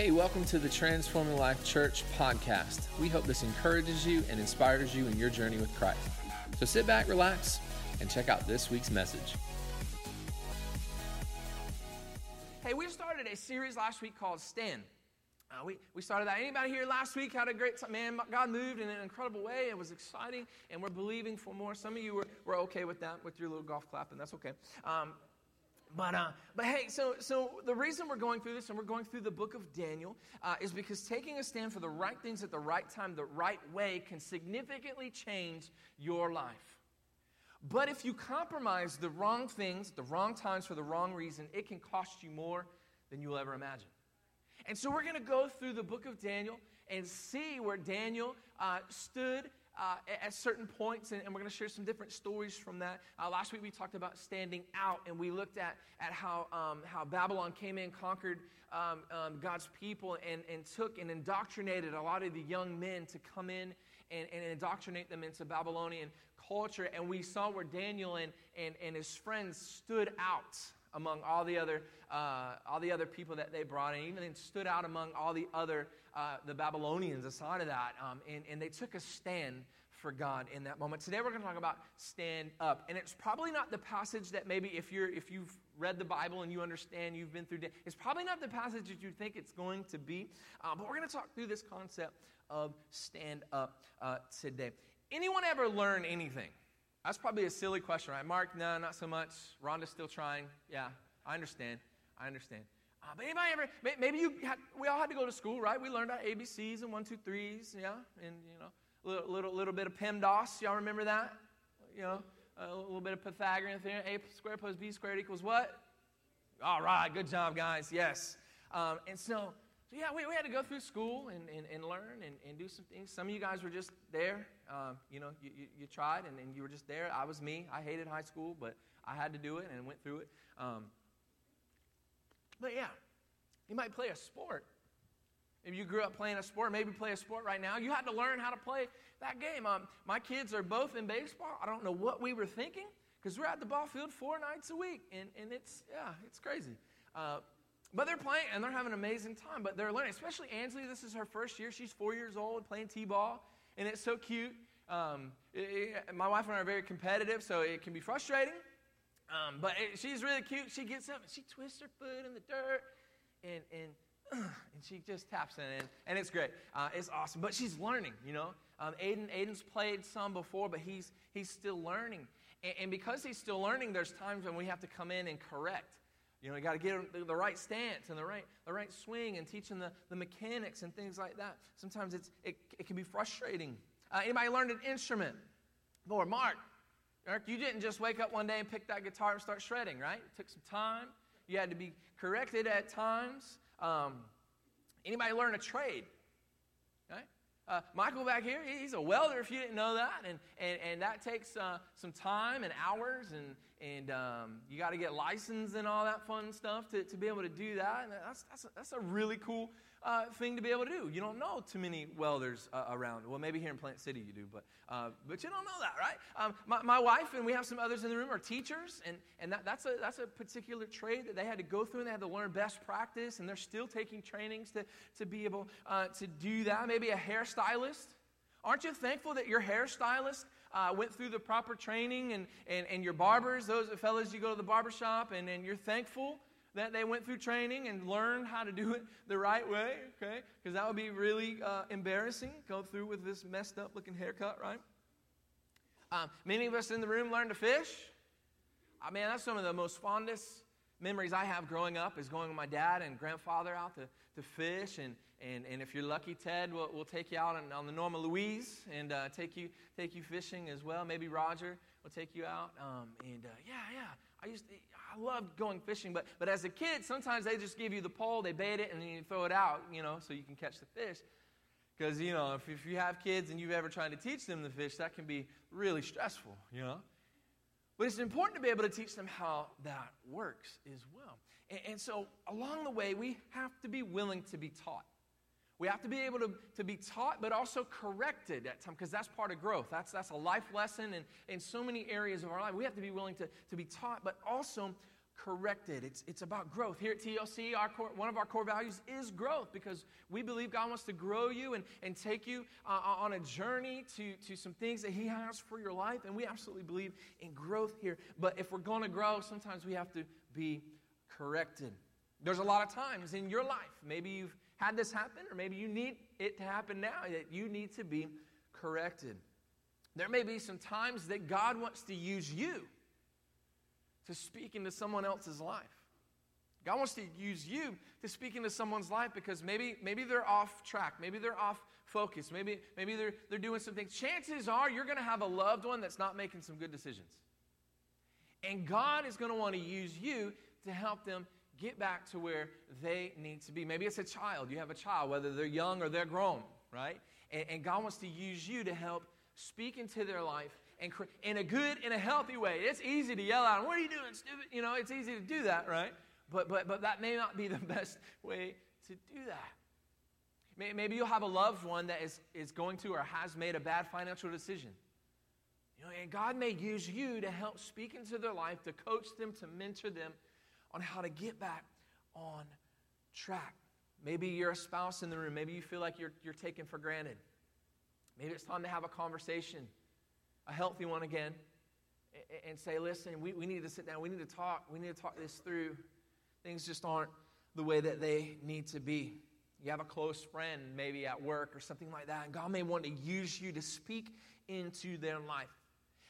Hey, welcome to the Transforming Life Church podcast. We hope this encourages you and inspires you in your journey with Christ. So sit back, relax, and check out this week's message. Hey, we started a series last week called Stand. Uh, we, we started that. Anybody here last week had a great time? Man, God moved in an incredible way. It was exciting, and we're believing for more. Some of you were, were okay with that, with your little golf clap, and that's okay. Um, but, uh, but hey, so, so the reason we're going through this and we're going through the book of Daniel uh, is because taking a stand for the right things at the right time, the right way, can significantly change your life. But if you compromise the wrong things, the wrong times for the wrong reason, it can cost you more than you'll ever imagine. And so we're going to go through the book of Daniel and see where Daniel uh, stood uh, at certain points, and, and we're going to share some different stories from that. Uh, last week we talked about standing out, and we looked at, at how, um, how Babylon came in, conquered um, um, God's people, and, and took and indoctrinated a lot of the young men to come in and, and indoctrinate them into Babylonian culture. And we saw where Daniel and, and, and his friends stood out among all the other uh, all the other people that they brought in, even stood out among all the other uh, the Babylonians aside of that, um, and, and they took a stand for God in that moment. Today we're going to talk about stand up, and it's probably not the passage that maybe if you're if you've read the Bible and you understand you've been through. It's probably not the passage that you think it's going to be, uh, but we're going to talk through this concept of stand up uh, today. Anyone ever learn anything? That's probably a silly question, right? Mark, no, not so much. Rhonda's still trying. Yeah, I understand. I understand. Uh, but anybody ever, maybe you we all had to go to school, right? We learned our ABCs and one, two, threes, yeah? And, you know, a little, little, little bit of PEMDAS. Y'all remember that? You know, a little bit of Pythagorean theorem. A squared plus B squared equals what? All right, good job, guys. Yes. Um, and so, so, yeah, we, we had to go through school and, and, and learn and, and do some things. Some of you guys were just there. Um, you know, you, you, you, tried and, and you were just there. I was me. I hated high school, but I had to do it and went through it. Um, but yeah, you might play a sport. If you grew up playing a sport, maybe play a sport right now. You had to learn how to play that game. Um, my kids are both in baseball. I don't know what we were thinking because we're at the ball field four nights a week, and, and it's, yeah, it's crazy. Uh, but they're playing and they're having an amazing time. But they're learning, especially Ansley. This is her first year. She's four years old playing t ball, and it's so cute. Um, it, it, my wife and I are very competitive, so it can be frustrating. Um, but it, she's really cute. She gets up and she twists her foot in the dirt, and and and she just taps in it, and it's great. Uh, it's awesome. But she's learning, you know. Um, Aiden Aiden's played some before, but he's he's still learning, and, and because he's still learning, there's times when we have to come in and correct. You know, you got to get the, the right stance and the right, the right swing and teaching the, the mechanics and things like that. Sometimes it's, it, it can be frustrating. Uh, anybody learned an instrument? Lord, Mark, Mark, you didn't just wake up one day and pick that guitar and start shredding, right? It took some time. You had to be corrected at times. Um, anybody learn a trade? Right? Uh, Michael back here, he's a welder if you didn't know that. And, and, and that takes uh, some time and hours, and, and um, you got to get licensed and all that fun stuff to, to be able to do that. And that's, that's, a, that's a really cool uh, thing to be able to do. You don't know too many welders uh, around. Well, maybe here in Plant City you do, but, uh, but you don't know that, right? Um, my, my wife and we have some others in the room are teachers, and, and that, that's, a, that's a particular trade that they had to go through and they had to learn best practice, and they're still taking trainings to, to be able uh, to do that. Maybe a hairstylist. Aren't you thankful that your hairstylist uh, went through the proper training and, and, and your barbers, those fellas, you go to the barber shop and, and you're thankful that they went through training and learned how to do it the right way, okay? Because that would be really uh, embarrassing, go through with this messed up looking haircut, right? Um, many of us in the room learned to fish. I mean, that's some of the most fondest memories I have growing up is going with my dad and grandfather out to, to fish. And, and, and if you're lucky, Ted, we'll, we'll take you out on, on the Norma Louise and uh, take, you, take you fishing as well. Maybe Roger will take you out. Um, and uh, yeah, yeah. I used to, I loved going fishing, but, but as a kid, sometimes they just give you the pole, they bait it, and then you throw it out, you know, so you can catch the fish. Because, you know, if, if you have kids and you've ever tried to teach them to fish, that can be really stressful, you know. But it's important to be able to teach them how that works as well. And, and so, along the way, we have to be willing to be taught. We have to be able to, to be taught, but also corrected at times, because that's part of growth. That's, that's a life lesson in, in so many areas of our life. We have to be willing to, to be taught, but also corrected. It's, it's about growth. Here at TLC, our core, one of our core values is growth because we believe God wants to grow you and, and take you uh, on a journey to, to some things that He has for your life. And we absolutely believe in growth here. But if we're going to grow, sometimes we have to be corrected. There's a lot of times in your life, maybe you've had this happen, or maybe you need it to happen now, that you need to be corrected. There may be some times that God wants to use you to speak into someone else's life. God wants to use you to speak into someone's life because maybe, maybe they're off track, maybe they're off focus, maybe, maybe they're, they're doing some things. Chances are you're going to have a loved one that's not making some good decisions. And God is going to want to use you to help them get back to where they need to be. Maybe it's a child. You have a child, whether they're young or they're grown, right? And, and God wants to use you to help speak into their life and in a good, in a healthy way. It's easy to yell out, what are you doing, stupid? You know, it's easy to do that, right? But, but, but that may not be the best way to do that. Maybe you'll have a loved one that is, is going to or has made a bad financial decision. You know, and God may use you to help speak into their life, to coach them, to mentor them on how to get back on track. Maybe you're a spouse in the room. Maybe you feel like you're, you're taken for granted. Maybe it's time to have a conversation a healthy one again, and say, listen, we, we need to sit down. We need to talk. We need to talk this through. Things just aren't the way that they need to be. You have a close friend, maybe at work or something like that, and God may want to use you to speak into their life.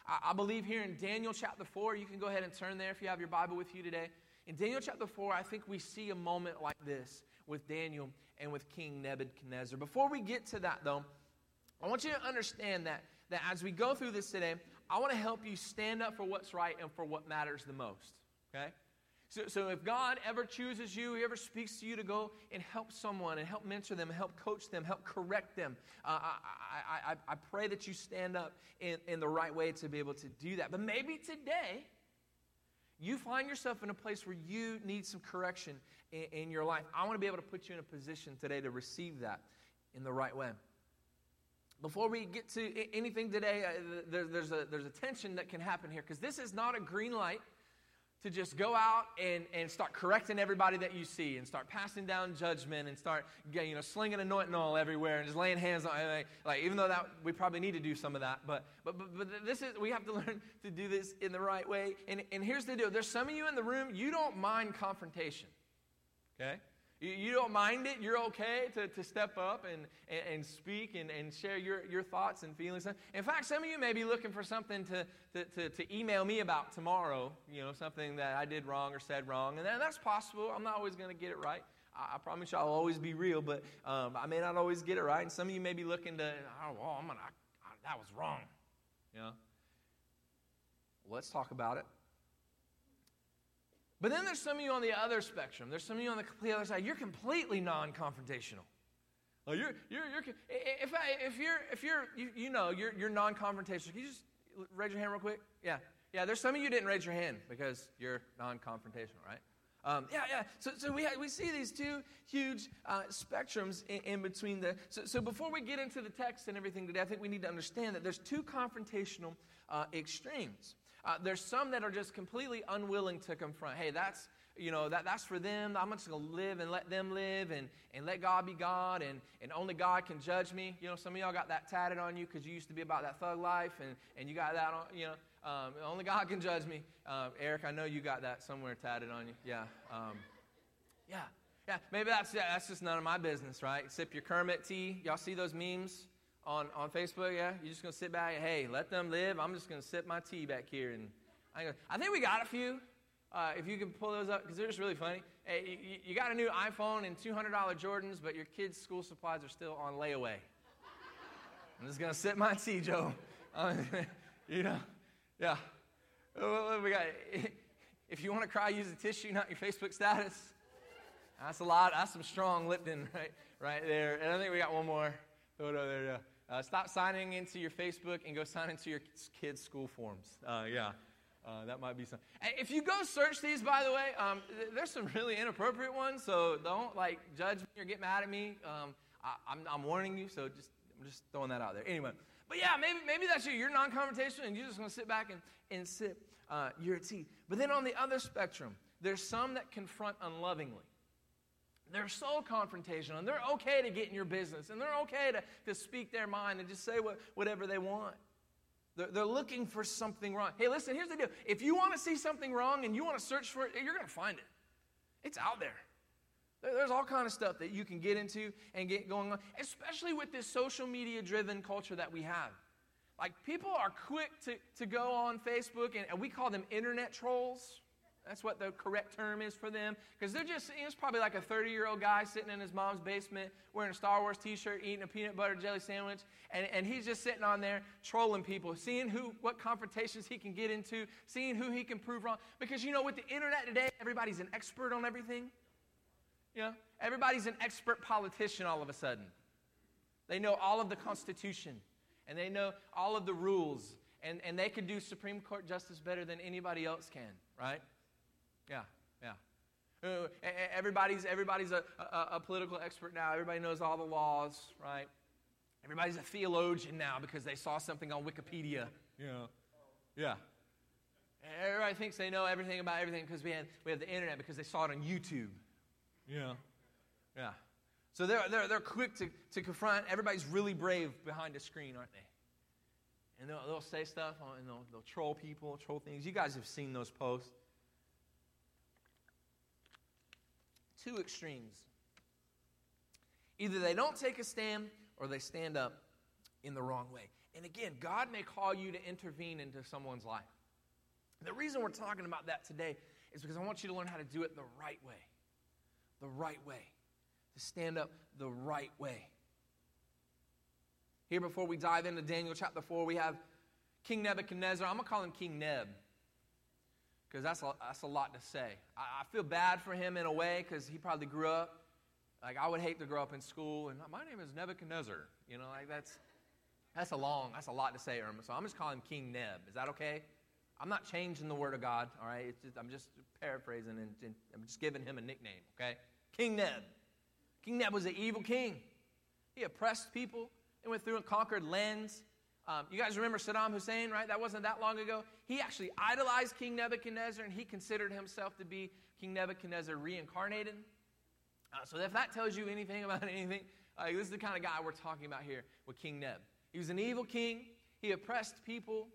I, I believe here in Daniel chapter 4, you can go ahead and turn there if you have your Bible with you today. In Daniel chapter 4, I think we see a moment like this with Daniel and with King Nebuchadnezzar. Before we get to that, though, I want you to understand that that as we go through this today, I want to help you stand up for what's right and for what matters the most. Okay? So, so if God ever chooses you, He ever speaks to you to go and help someone and help mentor them, help coach them, help correct them, uh, I, I, I, pray that you stand up in, in the right way to be able to do that. But maybe today, you find yourself in a place where you need some correction in, in your life. I want to be able to put you in a position today to receive that in the right way. Before we get to anything today, uh, there, there's, a, there's a tension that can happen here because this is not a green light to just go out and, and start correcting everybody that you see and start passing down judgment and start you know slinging anointing oil everywhere and just laying hands on like, like even though that we probably need to do some of that but but but, but this is we have to learn to do this in the right way. And, and here's the deal. There's some of you in the room you don't mind confrontation okay you, don't mind it. You're okay to, to step up and, and, and, speak and, and share your, your thoughts and feelings. In fact, some of you may be looking for something to, to, to, to email me about tomorrow, you know, something that I did wrong or said wrong. And that's possible. I'm not always going to get it right. I, I promise you I'll always be real, but um, I may not always get it right. And some of you may be looking to, oh, well, I'm gonna, I, that was wrong. You know? Let's talk about it. But then there's some of you on the other spectrum. There's some of you on the complete other side. You're completely non-confrontational. Oh, you're, you're, you're, if, I, if you're, if you're, you, you know, you're, you're non-confrontational. Can you just raise your hand real quick? Yeah. Yeah, there's some of you didn't raise your hand because you're non-confrontational, right? Um, yeah, yeah. So, so we, we see these two huge uh, spectrums in, in, between the. So, so before we get into the text and everything today, I think we need to understand that there's two confrontational uh, extremes. Uh, there's some that are just completely unwilling to confront. Hey, that's you know that, that's for them. I'm just gonna live and let them live and, and let God be God and, and only God can judge me. You know, some of y'all got that tatted on you because you used to be about that thug life and, and you got that on, you know, um, only God can judge me. Um, Eric, I know you got that somewhere tatted on you. Yeah. Um, yeah. Yeah. Maybe that's yeah, that's just none of my business, right? Sip your Kermit tea. Y'all see those memes? On, on Facebook, yeah? You're just going to sit back hey, let them live. I'm just going to sip my tea back here. And I, think we got a few. Uh, if you can pull those up, because they're just really funny. Hey, you, you, got a new iPhone and $200 Jordans, but your kids' school supplies are still on layaway. I'm just going to sip my tea, Joe. you know, yeah. What, we got? If you want to cry, use a tissue, not your Facebook status. That's a lot. That's some strong Lipton right, right there. And I think we got one more photo there. Yeah. Uh, stop signing into your Facebook and go sign into your kids' school forms. Uh, yeah. Uh, that might be some. If you go search these, by the way, um, there's some really inappropriate ones. So don't like judge me or get mad at me. Um, I, am warning you. So just I'm just throwing that out there. Anyway, But yeah, maybe, maybe that's you. You're non confrontational and you're just going to sit back and, and sip uh, your tea. But then on the other spectrum, there's some that confront unlovingly. They're so confrontational and they're okay to get in your business and they're okay to, to speak their mind and just say what, whatever they want. They're, they're looking for something wrong. Hey, listen, here's the deal. If you want to see something wrong and you want to search for it, you're going to find it. It's out there. There's all kind of stuff that you can get into and get going on, especially with this social media driven culture that we have. Like people are quick to, to go on Facebook and, and we call them internet trolls. That's what the correct term is for them. Because they're just, it's probably like a 30 year old guy sitting in his mom's basement wearing a Star Wars t shirt, eating a peanut butter jelly sandwich, and, and he's just sitting on there trolling people, seeing who, what confrontations he can get into, seeing who he can prove wrong. Because you know, with the internet today, everybody's an expert on everything. You know, everybody's an expert politician all of a sudden. They know all of the Constitution and they know all of the rules, and, and they could do Supreme Court justice better than anybody else can, right? Yeah, yeah. Uh, everybody's, everybody's a, a, a, political expert now. Everybody knows all the laws, right? Everybody's a theologian now because they saw something on Wikipedia. Yeah. Yeah. Everybody thinks they know everything about everything because we, we have the internet because they saw it on YouTube. Yeah. Yeah. So they're, they're, they're quick to, to confront. Everybody's really brave behind a screen, aren't they? And they'll, they'll say stuff and they'll, they'll troll people, troll things. You guys have seen those posts. Two extremes. Either they don't take a stand or they stand up in the wrong way. And again, God may call you to intervene into someone's life. The reason we're talking about that today is because I want you to learn how to do it the right way. The right way to stand up the right way. Here, before we dive into Daniel chapter 4, we have King Nebuchadnezzar. I'm going to call him King Neb because that's a, that's a lot to say. I, I feel bad for him in a way because he probably grew up. Like, I would hate to grow up in school and my name is Nebuchadnezzar. You know, like that's, that's a long, that's a lot to say, Irma. So I'm just calling him King Neb. Is that okay? I'm not changing the word of God, all right? Just, I'm just paraphrasing and, and I'm just giving him a nickname, okay? King Neb. King Neb was an evil king. He oppressed people and went through and conquered lands. Um, you guys remember Saddam Hussein, right? That wasn't that long ago. He actually idolized King Nebuchadnezzar and he considered himself to be King Nebuchadnezzar reincarnated. Uh, so if that tells you anything about anything, uh, this is the kind of guy we're talking about here with King Neb. He was an evil king. He oppressed people,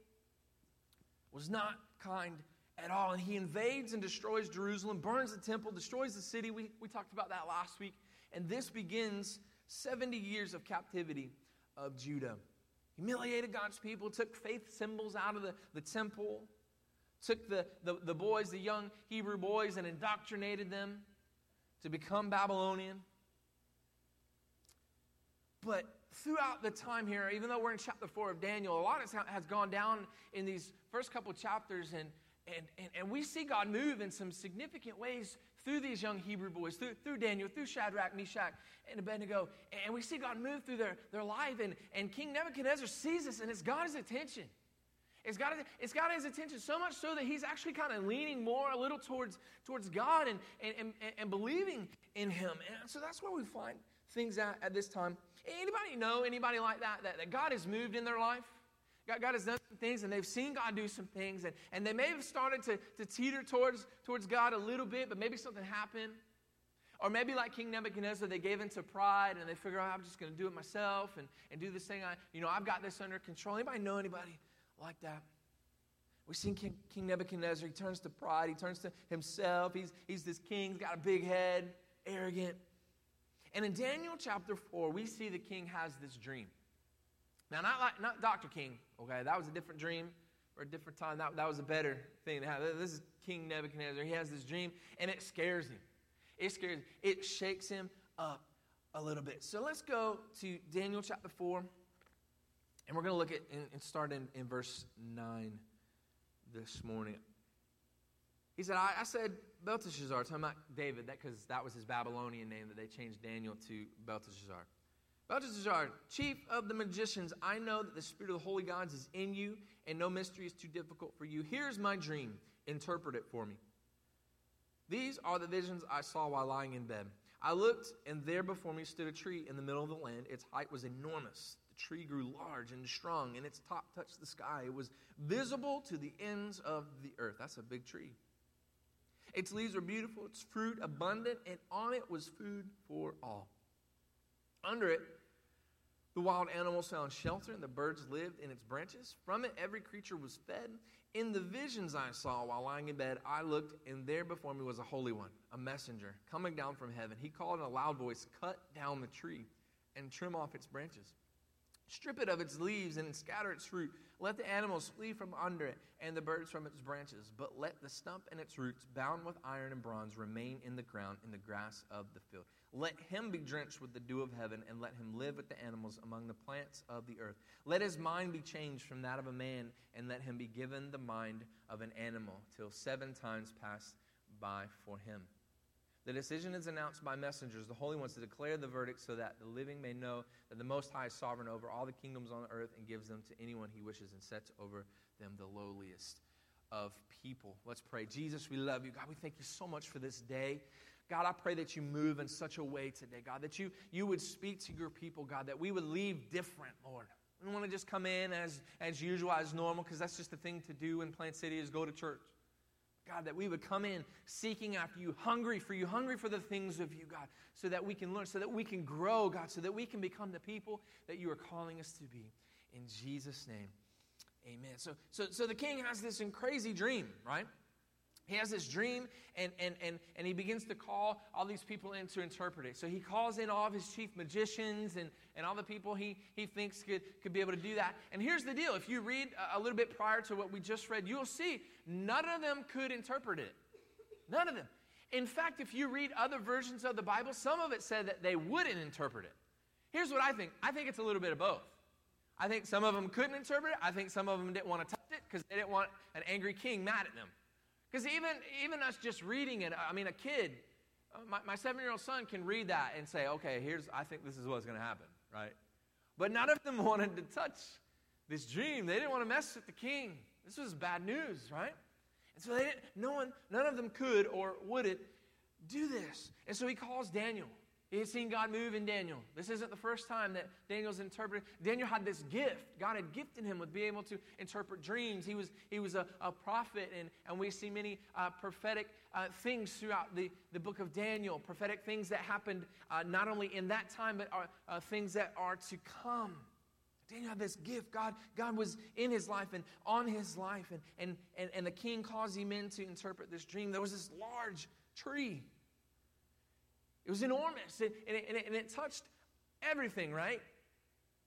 was not kind at all. And he invades and destroys Jerusalem, burns the temple, destroys the city. We, we talked about that last week. And this begins 70 years of captivity of Judah. Humiliated God's people, took faith symbols out of the, the temple, took the, the, the boys, the young Hebrew boys, and indoctrinated them to become Babylonian. But throughout the time here, even though we're in chapter 4 of Daniel, a lot has gone down in these first couple chapters, and, and, and, and we see God move in some significant ways through these young Hebrew boys, through, through Daniel, through Shadrach, Meshach, and Abednego. And we see God move through their, their life. And, and King Nebuchadnezzar sees this and it's got his attention. It's got, it's got his attention so much so that he's actually kind of leaning more a little towards, towards God and, and, and, and believing in him. And so that's where we find things at, at this time. Anybody know anybody like that, that, that God has moved in their life? God, God, has done some things and they've seen God do some things and, and they may have started to, to teeter towards, towards God a little bit, but maybe something happened. Or maybe like King Nebuchadnezzar, they gave into pride and they figure out, oh, I'm just going to do it myself and, and do this thing. I, you know, I've got this under control. Anybody know anybody like that? We've seen King, king Nebuchadnezzar. He turns to pride. He turns to himself. He's, he's this king. He's got a big head, arrogant. And in Daniel chapter 4, we see the king has this dream. Now, not, like, not Dr. King, okay? That was a different dream or a different time. That, that was a better thing to have. This is King Nebuchadnezzar. He has this dream, and it scares him. It scares It shakes him up a little bit. So let's go to Daniel chapter 4, and we're going to look at and start in, in verse 9 this morning. He said, I, I said, Belteshazzar, talking about David, because that, that was his Babylonian name that they changed Daniel to Belteshazzar. Belteshazzar, chief of the magicians, I know that the spirit of the holy gods is in you, and no mystery is too difficult for you. Here's my dream. Interpret it for me. These are the visions I saw while lying in bed. I looked, and there before me stood a tree in the middle of the land. Its height was enormous. The The tree grew large and strong, and its top touched the sky. It was visible to the ends of the earth. That's a big tree. Its leaves were beautiful, its fruit abundant, and on it was food for all. Under it, the wild animals found shelter, and the birds lived in its branches. From it, every creature was fed. In the visions I saw while lying in bed, I looked, and there before me was a holy one, a messenger, coming down from heaven. He called in a loud voice, Cut down the tree and trim off its branches. Strip it of its leaves and scatter its fruit. Let the animals flee from under it and the birds from its branches. But let the stump and its roots, bound with iron and bronze, remain in the ground in the grass of the field. Let him be drenched with the dew of heaven, and let him live with the animals among the plants of the earth. Let his mind be changed from that of a man, and let him be given the mind of an animal, till seven times pass by for him. The decision is announced by messengers, the holy ones, to declare the verdict so that the living may know that the Most High is sovereign over all the kingdoms on earth and gives them to anyone he wishes and sets over them the lowliest of people. Let's pray. Jesus, we love you. God, we thank you so much for this day. God, I pray that you move in such a way today, God, that you, you would speak to your people, God, that we would leave different, Lord. We don't want to just come in as, as usual, as normal, because that's just the thing to do in Plant City is go to church. God, that we would come in seeking after you, hungry for you, hungry for the things of you, God, so that we can learn, so that we can grow, God, so that we can become the people that you are calling us to be. In Jesus' name, amen. So, so, so the king has this crazy dream, right? He has this dream, and, and, and, and he begins to call all these people in to interpret it. So he calls in all of his chief magicians and, and all the people he, he thinks could, could be able to do that. And here's the deal if you read a little bit prior to what we just read, you'll see none of them could interpret it. None of them. In fact, if you read other versions of the Bible, some of it said that they wouldn't interpret it. Here's what I think I think it's a little bit of both. I think some of them couldn't interpret it. I think some of them didn't want to touch it because they didn't want an angry king mad at them. Because even, even us just reading it, I mean, a kid, uh, my, my seven year old son can read that and say, okay, here's, I think this is what's going to happen, right? But none of them wanted to touch this dream. They didn't want to mess with the king. This was bad news, right? And so they didn't, no one, none of them could or wouldn't do this. And so he calls Daniel. He had seen God move in Daniel. This isn't the first time that Daniel's interpreted. Daniel had this gift. God had gifted him with being able to interpret dreams. He was, he was a, a prophet, and, and we see many uh, prophetic uh, things throughout the, the book of Daniel, prophetic things that happened uh, not only in that time, but are, uh, things that are to come. Daniel had this gift. God, God was in his life and on his life, and, and, and, and the king caused him in to interpret this dream. There was this large tree it was enormous, and, and, it, and, it, and it touched everything, right?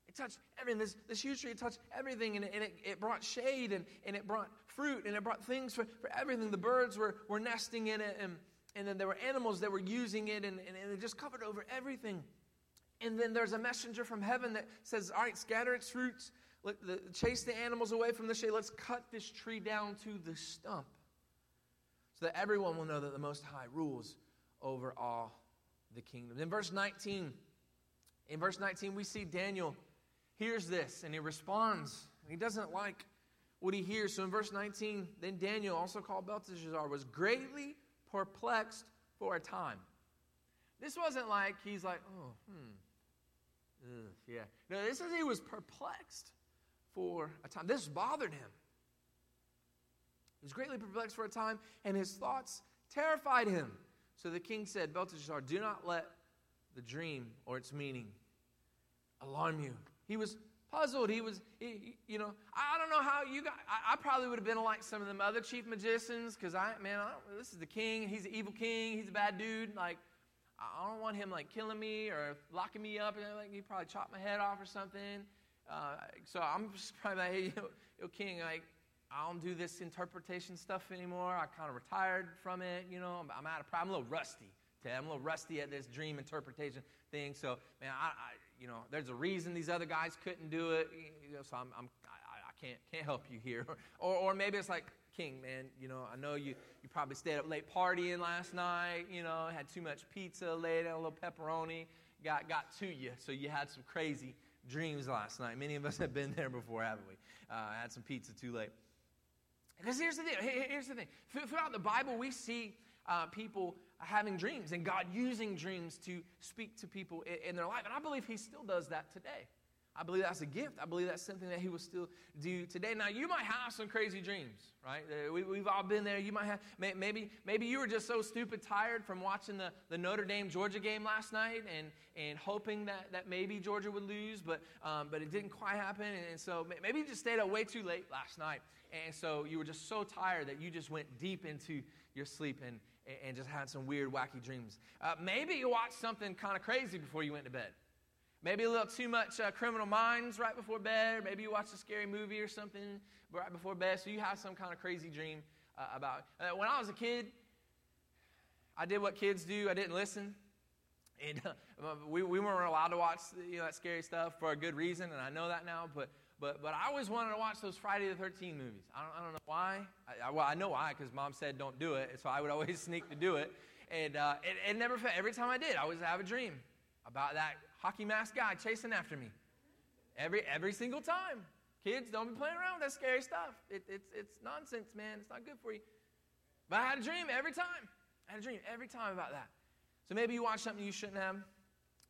It touched everything. This, this huge tree, touched everything, and, it, and it, it, brought shade, and, and it brought fruit, and it brought things for, for everything. The birds were, were nesting in it, and, and then there were animals that were using it, and, and, and it just covered over everything. And then there's a messenger from heaven that says, All right, scatter its fruits, let the, chase the animals away from the shade. Let's cut this tree down to the stump so that everyone will know that the Most High rules over all the kingdom. In verse 19, in verse 19, we see Daniel hears this and he responds. He doesn't like what he hears. So in verse 19, then Daniel, also called Belteshazzar, was greatly perplexed for a time. This wasn't like he's like, oh, hmm, Ugh, yeah. No, this is he was perplexed for a time. This bothered him. He was greatly perplexed for a time, and his thoughts terrified him. So the king said, Belteshazzar, do not let the dream or its meaning alarm you. He was puzzled. He was, he, you know, I don't know how you got, I, I, probably would have been like some of them other chief magicians because I, man, I this is the king. He's an evil king. He's a bad dude. Like, I don't want him like killing me or locking me up. And like, he probably chop my head off or something. Uh, so I'm just probably like, hey, yo, yo king, like, I don't do this interpretation stuff anymore. I kind of retired from it. You know, I'm, I'm out of. I'm a little rusty. I'm a little rusty at this dream interpretation thing. So, man, I, I, you know, there's a reason these other guys couldn't do it. You know, so I'm, I'm I, I, can't can't help you here. Or, or maybe it's like King, man. You know, I know you you probably stayed up late partying last night. You know, had too much pizza, laid a little pepperoni, got got to you. So you had some crazy dreams last night. Many of us have been there before, haven't we? Uh, had some pizza too late. Because here's the thing. Here's the thing. Throughout the Bible, we see uh, people having dreams and God using dreams to speak to people in, in their life. And I believe He still does that today. I believe that's a gift. I believe that's something that He will still do today. Now, you might have some crazy dreams, right? Uh, we, have all been there. You might have, maybe, maybe you were just so stupid tired from watching the, the Notre Dame Georgia game last night and, and hoping that, that maybe Georgia would lose, but, um, but it didn't quite happen. And, and so maybe you just stayed up way too late last night. And so you were just so tired that you just went deep into your sleep and, and just had some weird, wacky dreams. Uh, maybe you watched something kind of crazy before you went to bed. Maybe a little too much uh, criminal minds right before bed. Maybe you watch a scary movie or something right before bed, so you have some kind of crazy dream uh, about. Uh, when I was a kid, I did what kids do. I didn't listen, and uh, we, we weren't allowed to watch you know, that scary stuff for a good reason, and I know that now. But but but I always wanted to watch those Friday the 13th movies. I don't, I don't know why. I, I, well, I know why because Mom said don't do it, so I would always sneak to do it, and uh, it, it never. Every time I did, I always have a dream about that hockey mask guy chasing after me. Every, every single time. Kids, don't be playing around with that scary stuff. It, it's, it's nonsense, man. It's not good for you. But I had a dream every time. I had a dream every time about that. So maybe you watched something you shouldn't have,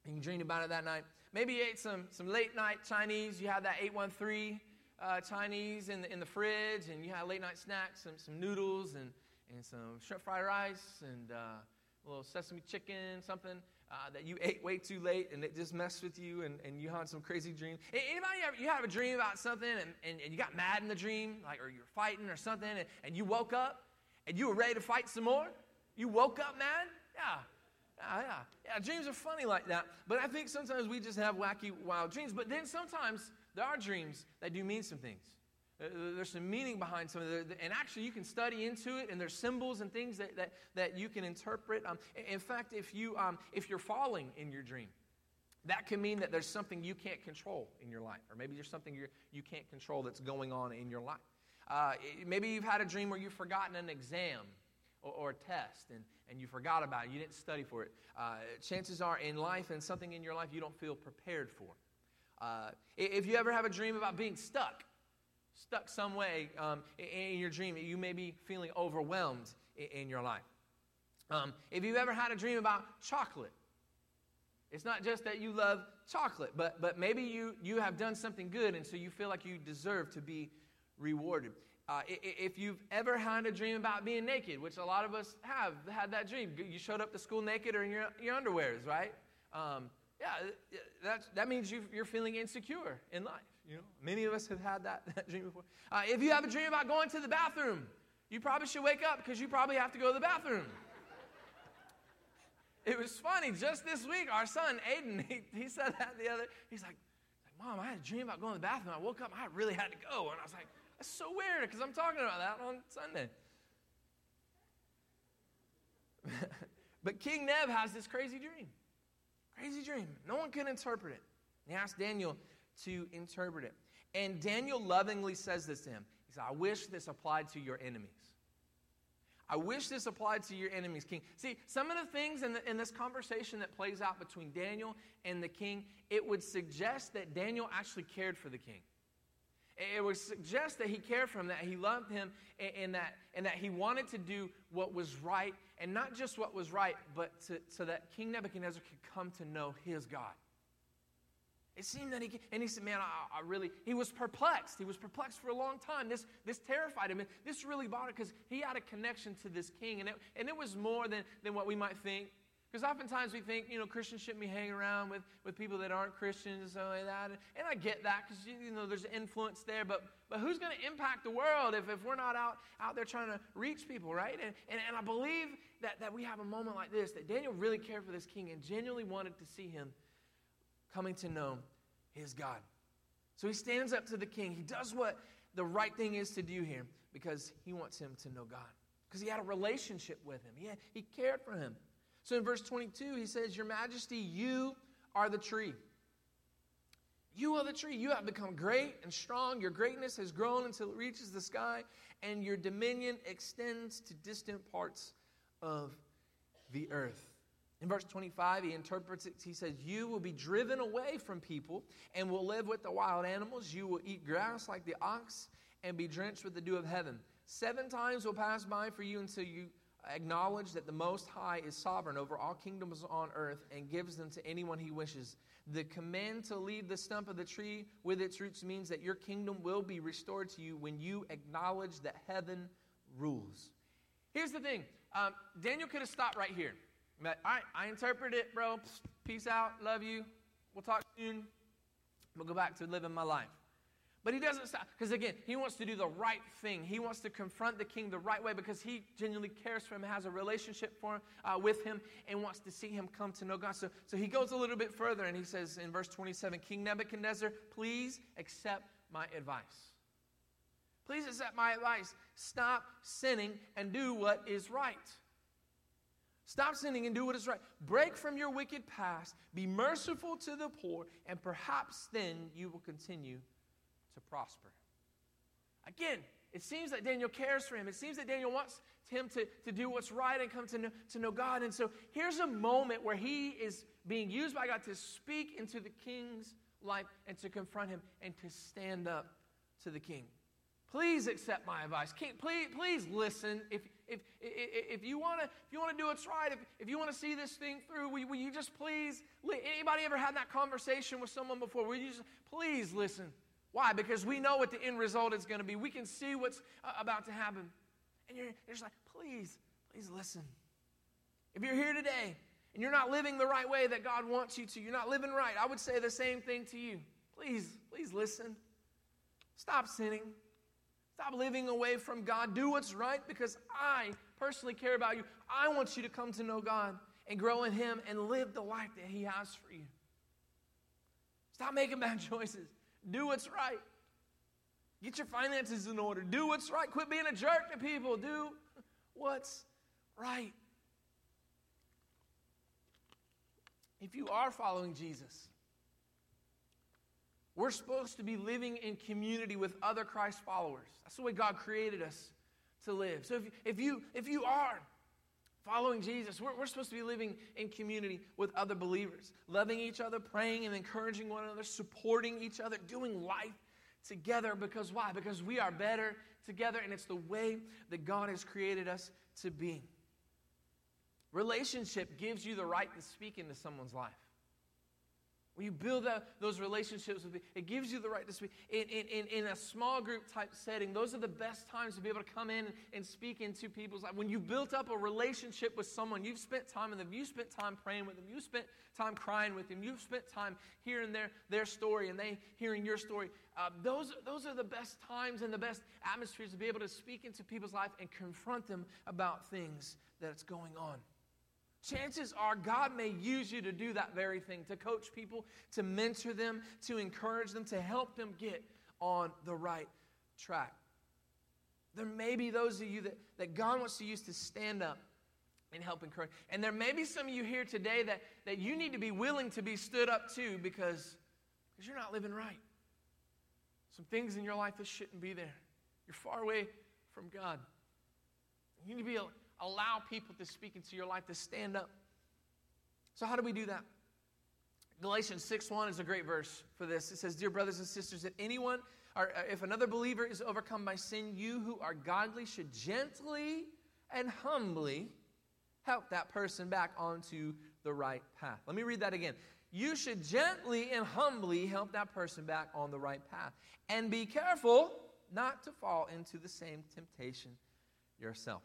and you dreamed about it that night. Maybe you ate some, some late night Chinese. You had that 813 uh, Chinese in the, in the fridge, and you had late night snacks, some, some noodles, and, and some shrimp fried rice, and uh, a little sesame chicken, something uh, that you ate way too late and it just messed with you and, and you had some crazy dream. Anybody ever, you have a dream about something and, and, and you got mad in the dream, like, or you're fighting or something, and, and you woke up and you were ready to fight some more? You woke up mad? Yeah. Yeah, yeah. Yeah, dreams are funny like that. But I think sometimes we just have wacky, wild dreams. But then sometimes there are dreams that do mean some things. Uh, there's some meaning behind some of it. And actually, you can study into it, and there's symbols and things that, that, that you can interpret. Um, in fact, if, you, um, if you're falling in your dream, that can mean that there's something you can't control in your life, or maybe there's something you're, you can't control that's going on in your life. Uh, maybe you've had a dream where you've forgotten an exam or, or, a test and, and you forgot about it, you didn't study for it. Uh, chances are in life and something in your life you don't feel prepared for. Uh, if you ever have a dream about being stuck, stuck some way um, in your dream. You may be feeling overwhelmed in your life. Um, if you've ever had a dream about chocolate, it's not just that you love chocolate, but, but maybe you, you have done something good and so you feel like you deserve to be rewarded. Uh, if you've ever had a dream about being naked, which a lot of us have had that dream, you showed up to school naked or in your, your underwears, right? Um, yeah, that's, that means you, you're feeling insecure in life. You know, many of us have had that, that dream before. Uh, if you have a dream about going to the bathroom, you probably should wake up because you probably have to go to the bathroom. it was funny. Just this week, our son Aiden, he, he said that the other. He's like, "Mom, I had a dream about going to the bathroom. I woke up, I really had to go." And I was like, "That's so weird because I'm talking about that on Sunday." but King Neb has this crazy dream. Crazy dream. No one can interpret it. And he asked Daniel to interpret it. And Daniel lovingly says this to him. He said, I wish this applied to your enemies. I wish this applied to your enemies, king. See, some of the things in, the, in, this conversation that plays out between Daniel and the king, it would suggest that Daniel actually cared for the king. It would suggest that he cared for him, that he loved him, and, and that, and that he wanted to do what was right, and not just what was right, but to, so that King Nebuchadnezzar could come to know his God. It seemed that he, and he said, man, I, I, really, he was perplexed. He was perplexed for a long time. This, this terrified him. This really bothered because he had a connection to this king. And it, and it was more than, than what we might think. Because oftentimes we think, you know, Christians shouldn't be hanging around with, with people that aren't Christians and stuff like that. And, and I get that because, you know, there's influence there. But, but who's going to impact the world if, if we're not out, out there trying to reach people, right? And, and, and I believe that, that we have a moment like this, that Daniel really cared for this king and genuinely wanted to see him coming to know his God. So he stands up to the king. He does what the right thing is to do here because he wants him to know God. Because he had a relationship with him, he, had, he cared for him. So in verse 22, he says, Your majesty, you are the tree. You are the tree. You have become great and strong. Your greatness has grown until it reaches the sky, and your dominion extends to distant parts of the earth. In verse 25, he interprets it. He says, You will be driven away from people and will live with the wild animals. You will eat grass like the ox and be drenched with the dew of heaven. Seven times will pass by for you until you acknowledge that the Most High is sovereign over all kingdoms on earth and gives them to anyone he wishes. The command to leave the stump of the tree with its roots means that your kingdom will be restored to you when you acknowledge that heaven rules. Here's the thing um, Daniel could have stopped right here. All right, I interpret it, bro. Peace out. Love you. We'll talk soon. We'll go back to living my life. But he doesn't stop because, again, he wants to do the right thing. He wants to confront the king the right way because he genuinely cares for him, has a relationship for him, uh, with him, and wants to see him come to know God. So, so he goes a little bit further and he says in verse 27 King Nebuchadnezzar, please accept my advice. Please accept my advice. Stop sinning and do what is right. Stop sinning and do what is right. Break from your wicked past. Be merciful to the poor, and perhaps then you will continue to prosper. Again, it seems that Daniel cares for him. It seems that Daniel wants him to, to do what's right and come to know, to know God. And so here's a moment where he is being used by God to speak into the king's life and to confront him and to stand up to the king. Please accept my advice. King, please, please listen. If, if, if, you want to if you want to do what's right, if, if you want to see this thing through, will, will you just please? Anybody ever had that conversation with someone before? Will you just please listen? Why? Because we know what the end result is going to be. We can see what's uh, about to happen. And you're, you're just like, please, please listen. If you're here today and you're not living the right way that God wants you to, you're not living right, I would say the same thing to you. Please, please listen. Stop sinning. Stop living away from God. Do what's right because I personally care about you. I want you to come to know God and grow in Him and live the life that He has for you. Stop making bad choices. Do what's right. Get your finances in order. Do what's right. Quit being a jerk to people. Do what's right. If you are following Jesus, we're supposed to be living in community with other Christ followers. That's the way God created us to live. So if, if, you, if you are following Jesus, we're, we're supposed to be living in community with other believers, loving each other, praying and encouraging one another, supporting each other, doing life together. Because why? Because we are better together, and it's the way that God has created us to be. Relationship gives you the right to speak into someone's life. When you build that, those relationships with people, it gives you the right to speak. In, in, in a small group type setting, those are the best times to be able to come in and speak into people's life. When you built up a relationship with someone, you've spent time with them, you spent time praying with them, you spent time crying with them, you've spent time hearing their, their story and they hearing your story. Uh, those, those are the best times and the best atmospheres to be able to speak into people's life and confront them about things that's going on. Chances are God may use you to do that very thing, to coach people, to mentor them, to encourage them, to help them get on the right track. There may be those of you that, that God wants to use to stand up and help encourage. And there may be some of you here today that, that you need to be willing to be stood up to because, because you're not living right. Some things in your life that shouldn't be there. You're far away from God. You need to be allow people to speak into your life to stand up. So, how do we do that? Galatians 6 1 is a great verse for this. It says, Dear brothers and sisters, if anyone or uh, if another believer is overcome by sin, you who are godly should gently and humbly help that person back onto the right path. Let me read that again. You should gently and humbly help that person back on the right path. And be careful not to fall into the same temptation yourself.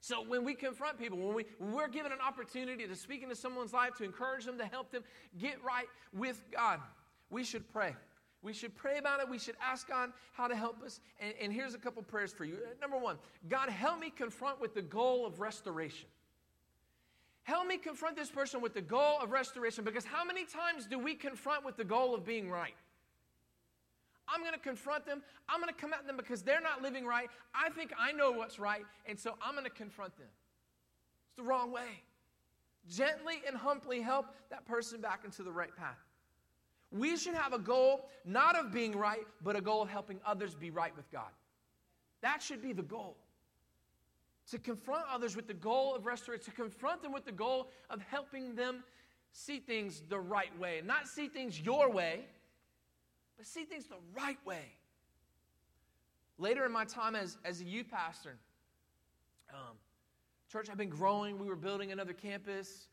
So when we confront people, when, we, when we're given an opportunity to speak into someone's life, to encourage them, to help them get right with God, we should pray. We should pray about it. We should ask God how to help us. And, and here's a couple prayers for you. Uh, number one, God, help me confront with the goal of restoration. Help me confront this person with the goal of restoration because how many times do we confront with the goal of being right? I'm going to confront them. I'm going to come at them because they're not living right. I think I know what's right, and so I'm going to confront them. It's the wrong way. Gently and humbly help that person back into the right path. We should have a goal not of being right, but a goal of helping others be right with God. That should be the goal. To confront others with the goal of restoration, to confront them with the goal of helping them see things the right way, not see things your way, but see things the right way. Later in my time as, as a youth pastor, um, Church had been growing. We were building another campus.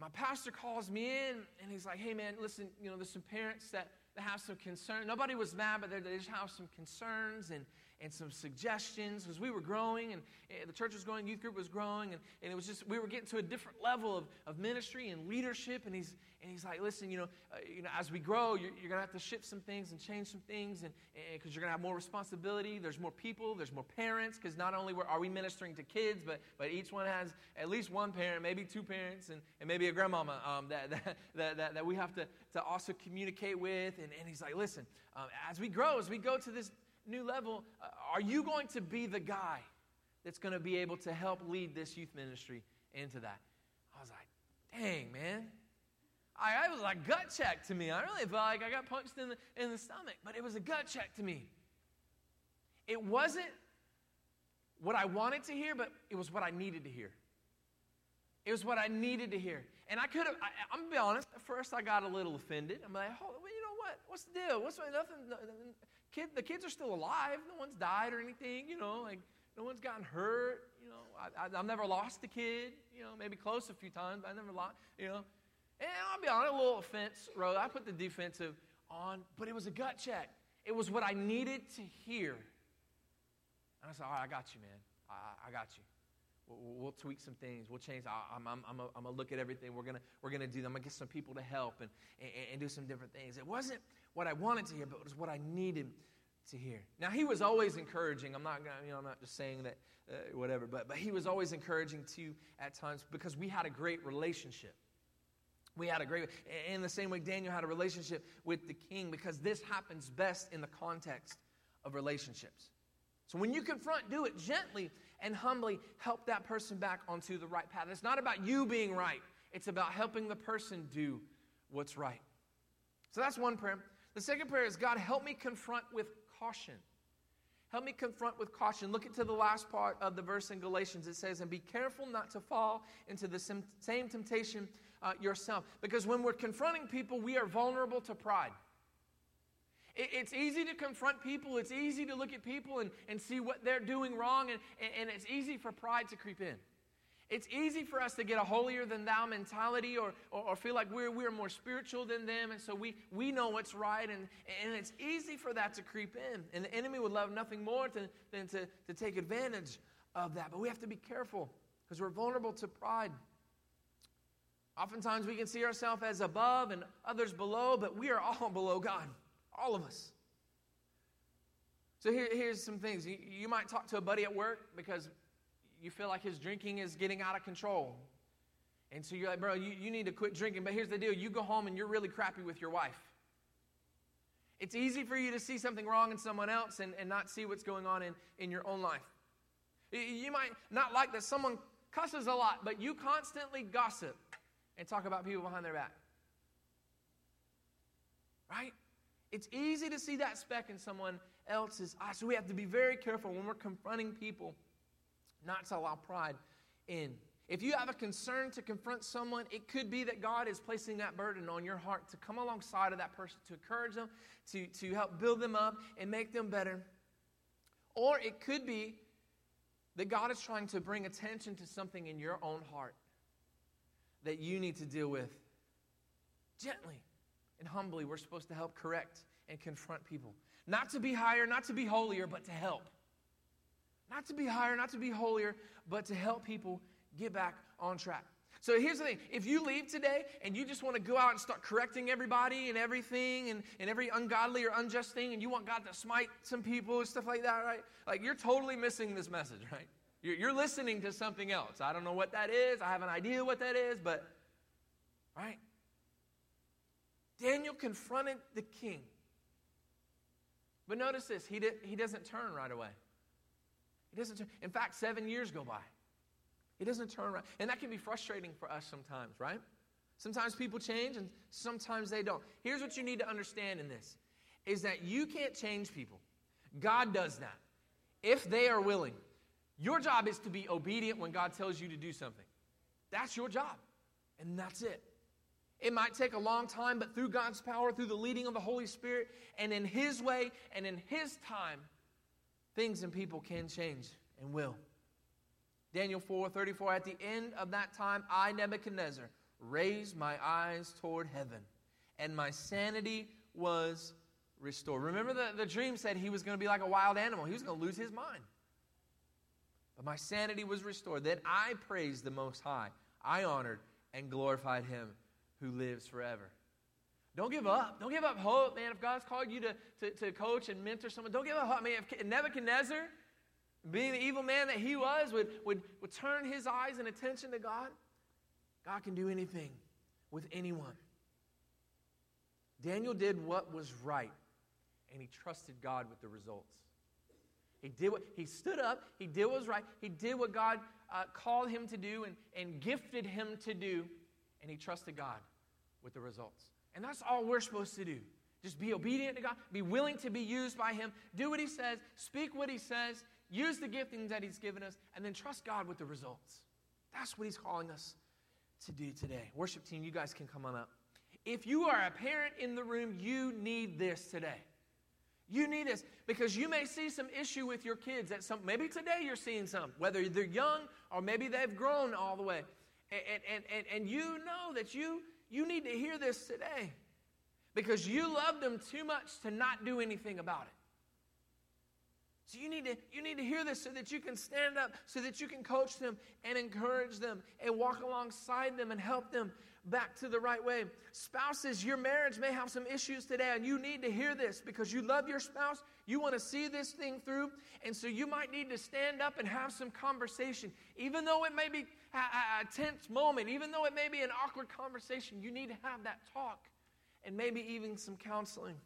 My pastor calls me in and he's like, hey man, listen, you know, there's some parents that, that have some concern. Nobody was mad, but they just have some concerns. And, and some suggestions because we were growing and, and, the church was growing, youth group was growing, and, and it was just, we were getting to a different level of, of ministry and leadership. And he's, and he's like, listen, you know, uh, you know as we grow, you're, you're going to have to shift some things and change some things and because you're going to have more responsibility. There's more people, there's more parents because not only are we ministering to kids, but, but each one has at least one parent, maybe two parents, and, and maybe a grandmama um, that, that, that, that, we have to, to also communicate with. And, and he's like, listen, um, as we grow, as we go to this new level, uh, are you going to be the guy that's going to be able to help lead this youth ministry into that? I was like, dang, man. I, I was like gut check to me. I really felt like I got punched in the, in the stomach, but it was a gut check to me. It wasn't what I wanted to hear, but it was what I needed to hear. It was what I needed to hear. And I could have, I, am going to be honest, at first I got a little offended. I'm like, hold know what? What's the deal? What's nothing? Kid, the kids are still alive. No one's died or anything, you know, like no one's gotten hurt. You know, I, have never lost a kid, you know, maybe close a few times, but I never lost, you know. And I'll be honest, a little offense road. I put the defensive on, but it was a gut check. It was what I needed to hear. And I said, all right, I got you, man. I, I got you. We'll, tweak some things. We'll change. I'm, I'm, I'm, to look at everything. We're going we're gonna do. I'm to get some people to help and, and, and do some different things. It wasn't what I wanted to hear, but it was what I needed to hear. Now he was always encouraging. I'm not gonna, you know, I'm not just saying that uh, whatever, but but he was always encouraging too at times because we had a great relationship. We had a great in the same way Daniel had a relationship with the king because this happens best in the context of relationships. So when you confront, do it gently and humbly help that person back onto the right path. It's not about you being right. It's about helping the person do what's right. So that's one prayer. The second prayer is God, help me confront with caution. Help me confront with caution. Look into the last part of the verse in Galatians. It says, And be careful not to fall into the same temptation uh, yourself. Because when we're confronting people, we are vulnerable to pride. It's easy to confront people, it's easy to look at people and, and see what they're doing wrong, and, and it's easy for pride to creep in. It's easy for us to get a holier than thou mentality or, or, or, feel like we're, we're more spiritual than them, and so we, we know what's right, and, and it's easy for that to creep in. And the enemy would love nothing more than, than to, to take advantage of that. But we have to be careful because we're vulnerable to pride. Oftentimes we can see ourselves as above and others below, but we are all below God, all of us. So here, here's some things. You, might talk to a buddy at work because you feel like his drinking is getting out of control. And so you're like, bro, you, you need to quit drinking. But here's the deal you go home and you're really crappy with your wife. It's easy for you to see something wrong in someone else and, and not see what's going on in, in your own life. You might not like that someone cusses a lot, but you constantly gossip and talk about people behind their back. Right? It's easy to see that speck in someone else's eye. So we have to be very careful when we're confronting people not to allow pride in. If you have a concern to confront someone, it could be that God is placing that burden on your heart to come alongside of that person, to encourage them, to, to help build them up and make them better. Or it could be that God is trying to bring attention to something in your own heart that you need to deal with. Gently and humbly, we're supposed to help correct and confront people. Not to be higher, not to be holier, but to help. Not to be higher, not to be holier, but to help people get back on track. So here's the thing if you leave today and you just want to go out and start correcting everybody and everything and, and every ungodly or unjust thing, and you want God to smite some people and stuff like that, right? Like you're totally missing this message, right? You're, you're listening to something else. I don't know what that is. I have an idea what that is, but, right? Daniel confronted the king. But notice this, he, did, he doesn't turn right away. He doesn't turn. In fact, seven years go by. He doesn't turn around. And that can be frustrating for us sometimes, right? Sometimes people change and sometimes they don't. Here's what you need to understand in this is that you can't change people. God does that. If they are willing. Your job is to be obedient when God tells you to do something. That's your job. And that's it. It might take a long time, but through God's power, through the leading of the Holy Spirit, and in His way and in His time, things and people can change and will. Daniel 4 34, at the end of that time, I, Nebuchadnezzar, raised my eyes toward heaven, and my sanity was restored. Remember, the, the dream said he was going to be like a wild animal, he was going to lose his mind. But my sanity was restored. Then I praised the Most High. I honored and glorified him who lives forever. Don't give up. Don't give up hope, man. If God's called you to, to, to coach and mentor someone, don't give up hope. Man, if Nebuchadnezzar, being the evil man that he was, would, would, would turn his eyes and attention to God, God can do anything with anyone. Daniel did what was right, and he trusted God with the results. He did what he stood up, he did what was right, he did what God uh, called him to do and, and gifted him to do, and he trusted God with the results. And that's all we're supposed to do. Just be obedient to God, be willing to be used by Him, do what He says, speak what He says, use the giftings that He's given us, and then trust God with the results. That's what He's calling us to do today. Worship team, you guys can come on up. If you are a parent in the room, you need this today. You need this because you may see some issue with your kids at some maybe today you're seeing some, whether they're young or maybe they've grown all the way. And, and, and, and you know that you you need to hear this today because you love them too much to not do anything about it. So you need to you need to hear this so that you can stand up, so that you can coach them and encourage them and walk alongside them and help them back to the right way. Spouses, your marriage may have some issues today, and you need to hear this because you love your spouse. You want to see this thing through, and so you might need to stand up and have some conversation. Even though it may be a, a, tense moment, even though it may be an awkward conversation, you need to have that talk and maybe even some counseling.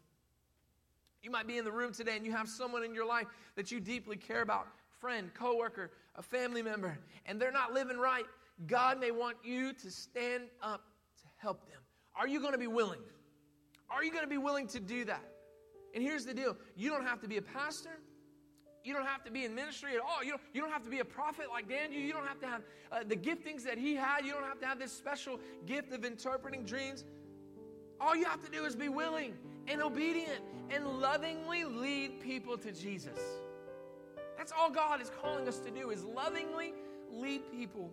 You might be in the room today and you have someone in your life that you deeply care about friend, coworker, a family member, and they're not living right. God may want you to stand up to help them. Are you going to be willing? Are you going to be willing to do that? And here's the deal you don't have to be a pastor. You don't have to be in ministry at all. You don't, you don't have to be a prophet like Daniel. You don't have to have uh, the giftings that he had. You don't have to have this special gift of interpreting dreams. All you have to do is be willing and obedient and lovingly lead people to Jesus. That's all God is calling us to do is lovingly lead people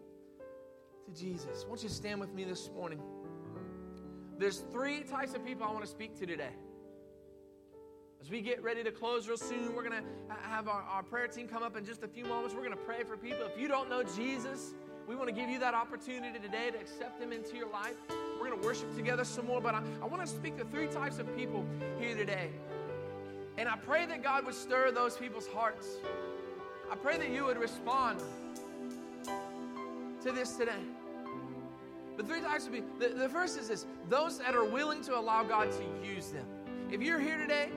to Jesus. Won't you stand with me this morning? There's three types of people I want to speak to today. As we get ready to close real soon, we're going to have our, our prayer team come up in just a few moments. We're going to pray for people. If you don't know Jesus, we want to give you that opportunity today to accept Him into your life. We're going to worship together some more, but I, I want to speak to three types of people here today. And I pray that God would stir those people's hearts. I pray that you would respond to this today. The three types of people. The, the first is this those that are willing to allow God to use them. If you're here today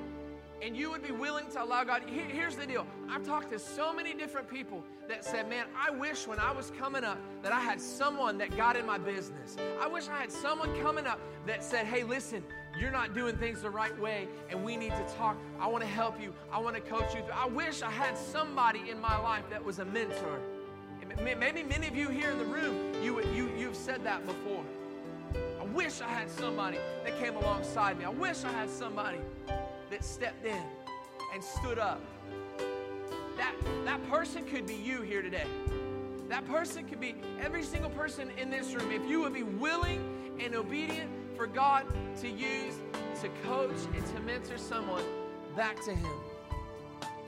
and you would be willing to allow God, here, here's the deal. I've talked to so many different people that said, Man, I wish when I was coming up that I had someone that got in my business. I wish I had someone coming up that said, Hey, listen, you're not doing things the right way and we need to talk. I want to help you, I want to coach you. I wish I had somebody in my life that was a mentor. Maybe many of you here in the room, you, you, you've said that before. I wish I had somebody that came alongside me. I wish I had somebody that stepped in and stood up. That, that person could be you here today. That person could be every single person in this room. If you would be willing and obedient for God to use to coach and to mentor someone back to Him.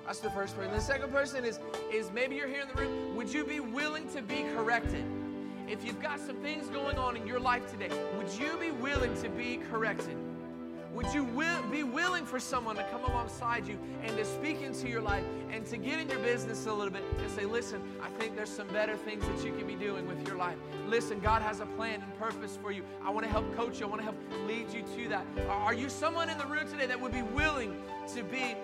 That's the first person. The second person is, is maybe you're here in the room. Would you be willing to be corrected? If you've got some things going on in your life today, would you be willing to be corrected? Would you will, be willing for someone to come alongside you and to speak into your life and to get in your business a little bit and say, listen, I think there's some better things that you can be doing with your life. Listen, God has a plan and purpose for you. I want to help coach you, I want to help lead you to that. Are you someone in the room today that would be willing to be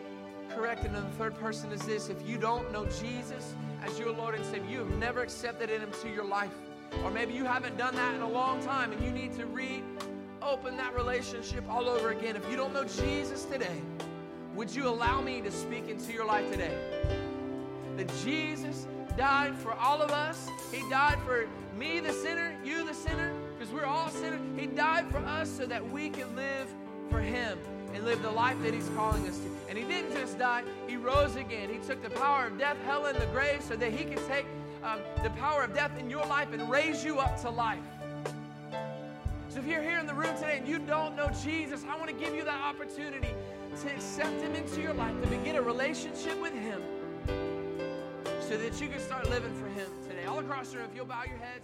corrected. And then the third person is this if you don't know Jesus as your Lord and Savior, you have never accepted Him into your life. Or maybe you haven't done that in a long time and you need to reopen that relationship all over again. If you don't know Jesus today, would you allow me to speak into your life today? That Jesus died for all of us. He died for me, the sinner, you, the sinner, because we're all sinners. He died for us so that we can live for Him and live the life that He's calling us to. And He didn't just die, He rose again. He took the power of death, hell, and the grave so that He could take um, the power of death in your life and raise you up to life. So if you're here in the room today and you don't know Jesus, I want to give you that opportunity to accept Him into your life, to begin a relationship with Him, so that you can start living for Him today. All across the room, if you'll bow your heads